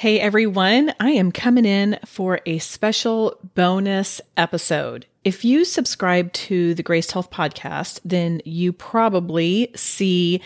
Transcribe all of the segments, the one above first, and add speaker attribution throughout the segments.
Speaker 1: Hey everyone, I am coming in for a special bonus episode. If you subscribe to the Graced Health podcast, then you probably see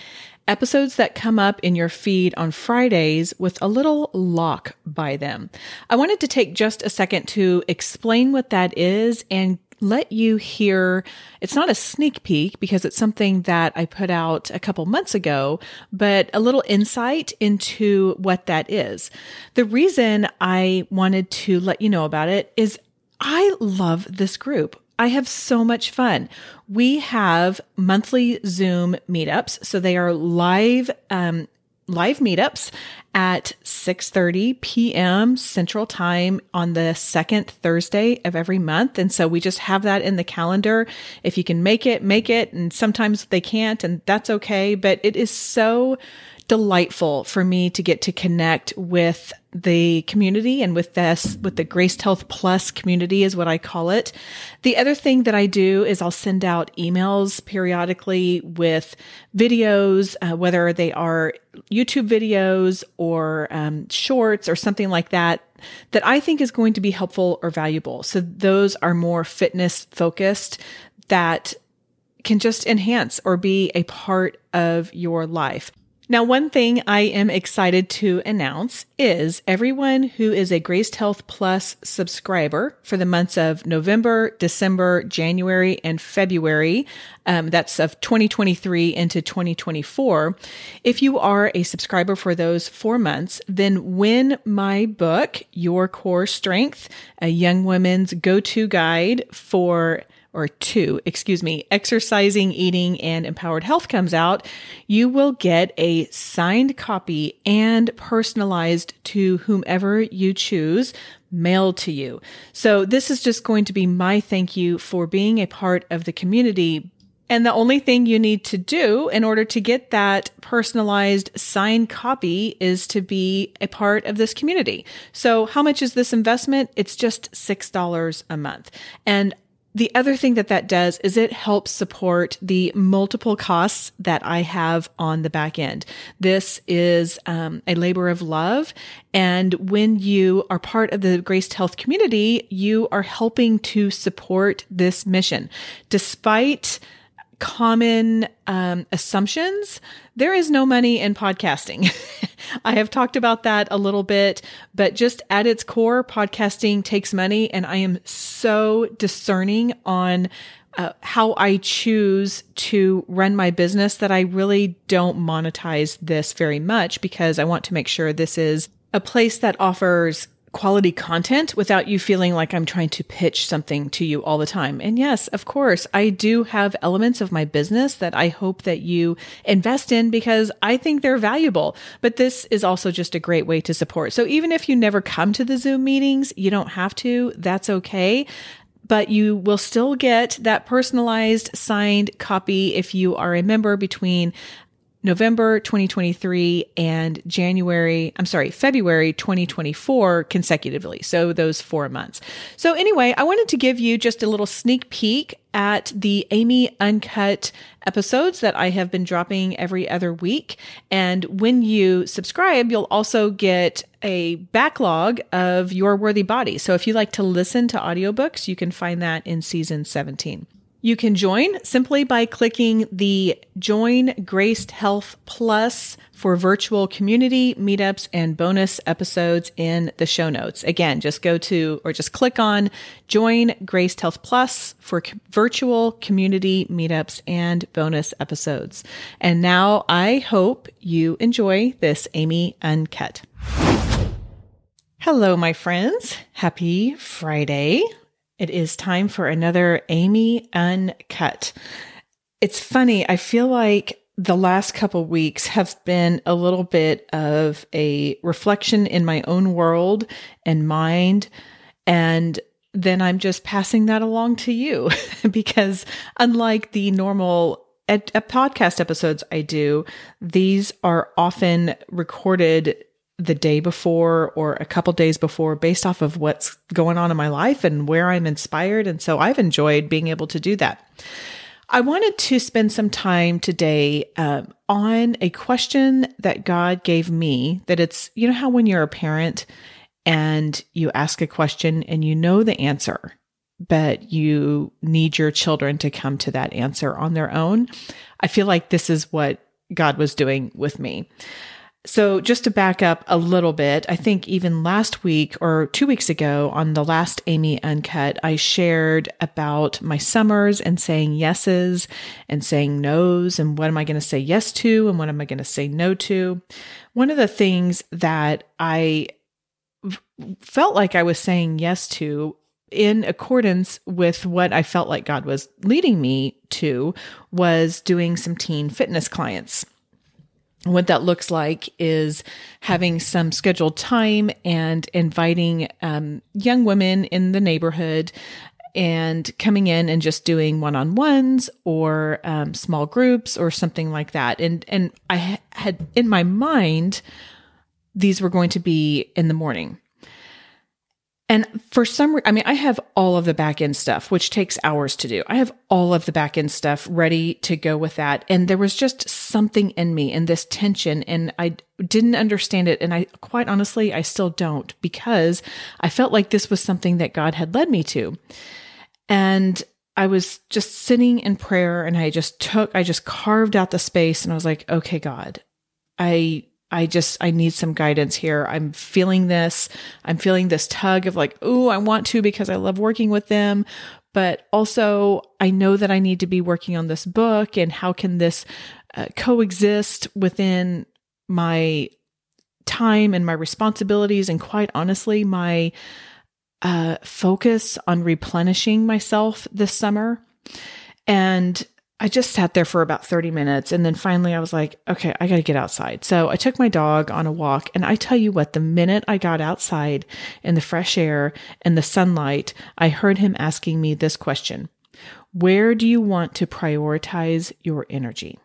Speaker 1: episodes that come up in your feed on Fridays with a little lock by them. I wanted to take just a second to explain what that is and let you hear it's not a sneak peek because it's something that I put out a couple months ago, but a little insight into what that is. The reason I wanted to let you know about it is I love this group. I have so much fun. We have monthly Zoom meetups. So they are live, um, live meetups at 6:30 p.m. Central Time on the second Thursday of every month. And so we just have that in the calendar. If you can make it make it. And sometimes they can't and that's okay. But it is so delightful for me to get to connect with the community and with this, with the Graced Health Plus community is what I call it. The other thing that I do is I'll send out emails periodically with videos, uh, whether they are YouTube videos or um, shorts or something like that, that I think is going to be helpful or valuable. So those are more fitness focused that can just enhance or be a part of your life. Now, one thing I am excited to announce is everyone who is a Graced Health Plus subscriber for the months of November, December, January, and February, um, that's of 2023 into 2024. If you are a subscriber for those four months, then win my book, Your Core Strength, a young woman's go to guide for or two, excuse me, exercising, eating, and empowered health comes out, you will get a signed copy and personalized to whomever you choose mailed to you. So this is just going to be my thank you for being a part of the community. And the only thing you need to do in order to get that personalized signed copy is to be a part of this community. So how much is this investment? It's just $6 a month. And the other thing that that does is it helps support the multiple costs that I have on the back end. This is um, a labor of love. And when you are part of the Graced Health community, you are helping to support this mission. Despite common um, assumptions, there is no money in podcasting. I have talked about that a little bit, but just at its core, podcasting takes money. And I am so discerning on uh, how I choose to run my business that I really don't monetize this very much because I want to make sure this is a place that offers quality content without you feeling like I'm trying to pitch something to you all the time. And yes, of course, I do have elements of my business that I hope that you invest in because I think they're valuable. But this is also just a great way to support. So even if you never come to the Zoom meetings, you don't have to. That's okay but you will still get that personalized signed copy if you are a member between November 2023 and January, I'm sorry, February 2024 consecutively. So those four months. So anyway, I wanted to give you just a little sneak peek at the Amy Uncut episodes that I have been dropping every other week. And when you subscribe, you'll also get a backlog of Your Worthy Body. So if you like to listen to audiobooks, you can find that in season 17. You can join simply by clicking the Join Graced Health Plus for virtual community meetups and bonus episodes in the show notes. Again, just go to or just click on Join Graced Health Plus for virtual community meetups and bonus episodes. And now I hope you enjoy this Amy Uncut. Hello, my friends. Happy Friday. It is time for another Amy Uncut. It's funny, I feel like the last couple weeks have been a little bit of a reflection in my own world and mind. And then I'm just passing that along to you because unlike the normal ed- uh, podcast episodes I do, these are often recorded the day before or a couple days before based off of what's going on in my life and where I'm inspired. And so I've enjoyed being able to do that. I wanted to spend some time today um, on a question that God gave me. That it's, you know, how when you're a parent and you ask a question and you know the answer, but you need your children to come to that answer on their own. I feel like this is what God was doing with me. So, just to back up a little bit, I think even last week or two weeks ago on the last Amy Uncut, I shared about my summers and saying yeses and saying nos and what am I going to say yes to and what am I going to say no to. One of the things that I felt like I was saying yes to in accordance with what I felt like God was leading me to was doing some teen fitness clients what that looks like is having some scheduled time and inviting um, young women in the neighborhood and coming in and just doing one-on-ones or um, small groups or something like that. And and i had in my mind these were going to be in the morning and for some, reason, I mean, I have all of the back end stuff, which takes hours to do. I have all of the back end stuff ready to go with that. And there was just something in me and this tension, and I didn't understand it. And I quite honestly, I still don't because I felt like this was something that God had led me to. And I was just sitting in prayer and I just took, I just carved out the space and I was like, okay, God, I I just, I need some guidance here. I'm feeling this. I'm feeling this tug of like, oh, I want to because I love working with them. But also, I know that I need to be working on this book and how can this uh, coexist within my time and my responsibilities and quite honestly, my uh, focus on replenishing myself this summer. And I just sat there for about 30 minutes. And then finally I was like, okay, I got to get outside. So I took my dog on a walk. And I tell you what, the minute I got outside in the fresh air and the sunlight, I heard him asking me this question Where do you want to prioritize your energy?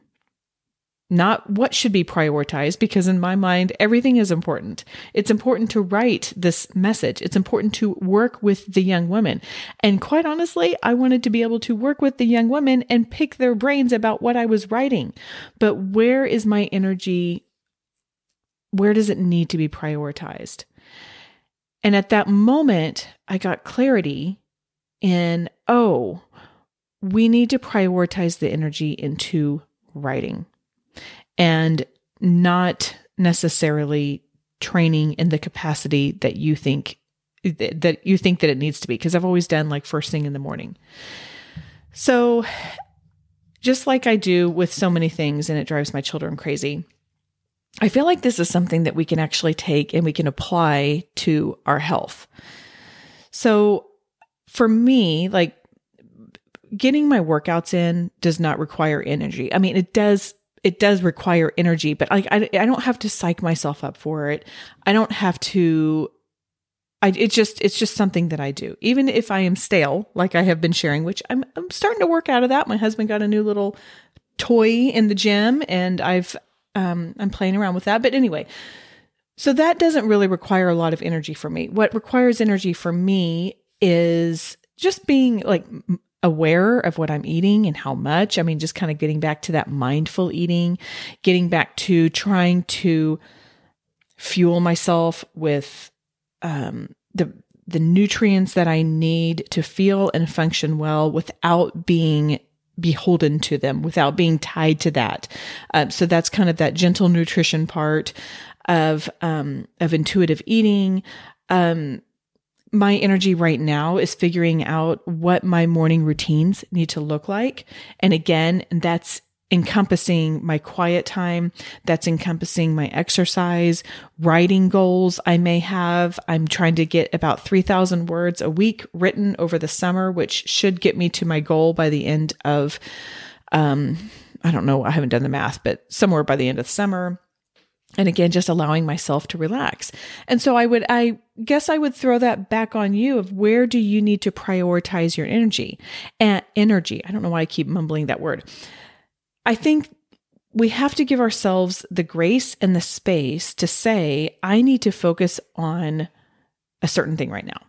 Speaker 1: Not what should be prioritized, because in my mind, everything is important. It's important to write this message. It's important to work with the young women. And quite honestly, I wanted to be able to work with the young women and pick their brains about what I was writing. But where is my energy? Where does it need to be prioritized? And at that moment, I got clarity in, oh, we need to prioritize the energy into writing and not necessarily training in the capacity that you think that you think that it needs to be because I've always done like first thing in the morning. So just like I do with so many things and it drives my children crazy. I feel like this is something that we can actually take and we can apply to our health. So for me, like getting my workouts in does not require energy. I mean, it does it does require energy, but like I, I don't have to psych myself up for it. I don't have to. I it just it's just something that I do. Even if I am stale, like I have been sharing, which I'm I'm starting to work out of that. My husband got a new little toy in the gym, and I've um I'm playing around with that. But anyway, so that doesn't really require a lot of energy for me. What requires energy for me is just being like aware of what I'm eating and how much. I mean, just kind of getting back to that mindful eating, getting back to trying to fuel myself with um, the the nutrients that I need to feel and function well without being beholden to them, without being tied to that. Uh, so that's kind of that gentle nutrition part of um, of intuitive eating. Um, my energy right now is figuring out what my morning routines need to look like. And again, that's encompassing my quiet time. That's encompassing my exercise, writing goals I may have. I'm trying to get about 3,000 words a week written over the summer, which should get me to my goal by the end of, um, I don't know, I haven't done the math, but somewhere by the end of summer and again just allowing myself to relax. And so i would i guess i would throw that back on you of where do you need to prioritize your energy? And energy. I don't know why i keep mumbling that word. I think we have to give ourselves the grace and the space to say i need to focus on a certain thing right now.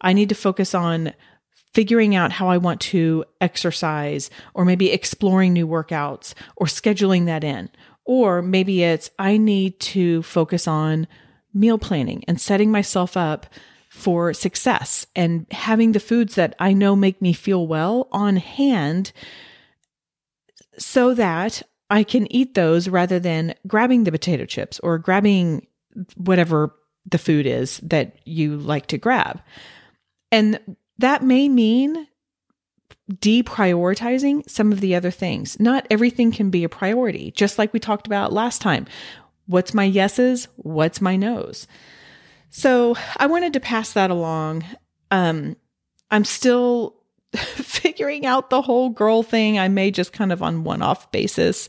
Speaker 1: I need to focus on figuring out how I want to exercise, or maybe exploring new workouts or scheduling that in. Or maybe it's I need to focus on meal planning and setting myself up for success and having the foods that I know make me feel well on hand so that I can eat those rather than grabbing the potato chips or grabbing whatever the food is that you like to grab. And that may mean deprioritizing some of the other things. Not everything can be a priority, just like we talked about last time. What's my yeses? What's my nos? So I wanted to pass that along. Um, I'm still figuring out the whole girl thing. I may just kind of on one off basis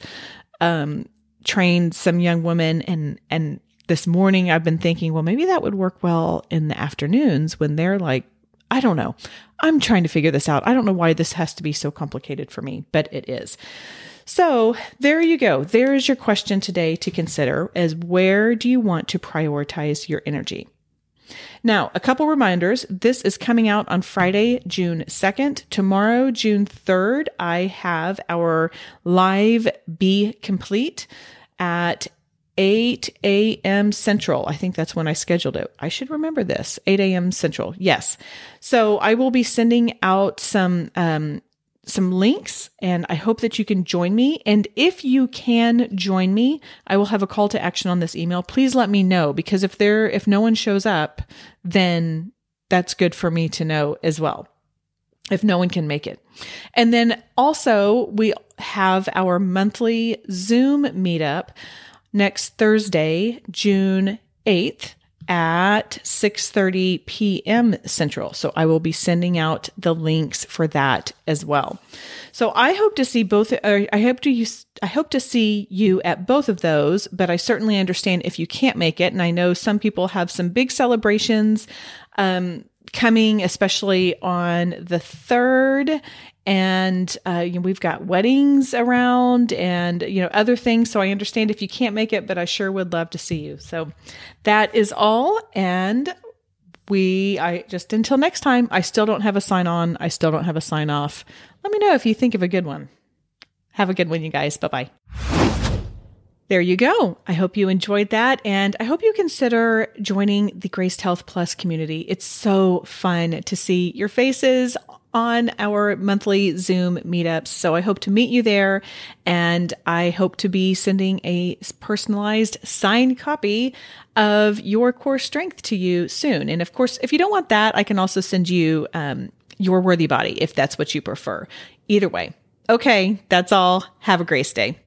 Speaker 1: um, train some young women and and this morning I've been thinking, well, maybe that would work well in the afternoons when they're like, I don't know. I'm trying to figure this out. I don't know why this has to be so complicated for me, but it is. So there you go. There is your question today to consider as where do you want to prioritize your energy? Now, a couple reminders. This is coming out on Friday, June 2nd. Tomorrow, June 3rd, I have our live B.COMPLETE at 8 a.m. Central. I think that's when I scheduled it. I should remember this 8 a.m. Central. Yes. So I will be sending out some um, some links and I hope that you can join me. And if you can join me, I will have a call to action on this email. Please let me know because if there, if no one shows up, then that's good for me to know as well. If no one can make it. And then also we have our monthly Zoom meetup next Thursday, June 8th at 6:30 p.m. Central. So I will be sending out the links for that as well. So I hope to see both I hope to I hope to see you at both of those, but I certainly understand if you can't make it and I know some people have some big celebrations um, coming especially on the 3rd and uh, you know, we've got weddings around and you know other things. So i understand if you can't make it but i sure would love to see you. So that is all. And we i just until next time i still don't have a sign on. I still don't have a sign off. Let me know if you think of a good one. Have a good one you guys. Bye bye there you go. I hope you enjoyed that. And I hope you consider joining the Graced Health Plus community. It's so fun to see your faces on our monthly Zoom meetups. So I hope to meet you there and I hope to be sending a personalized signed copy of your core strength to you soon. And of course, if you don't want that, I can also send you um, your worthy body if that's what you prefer. Either way. Okay, that's all. Have a grace day.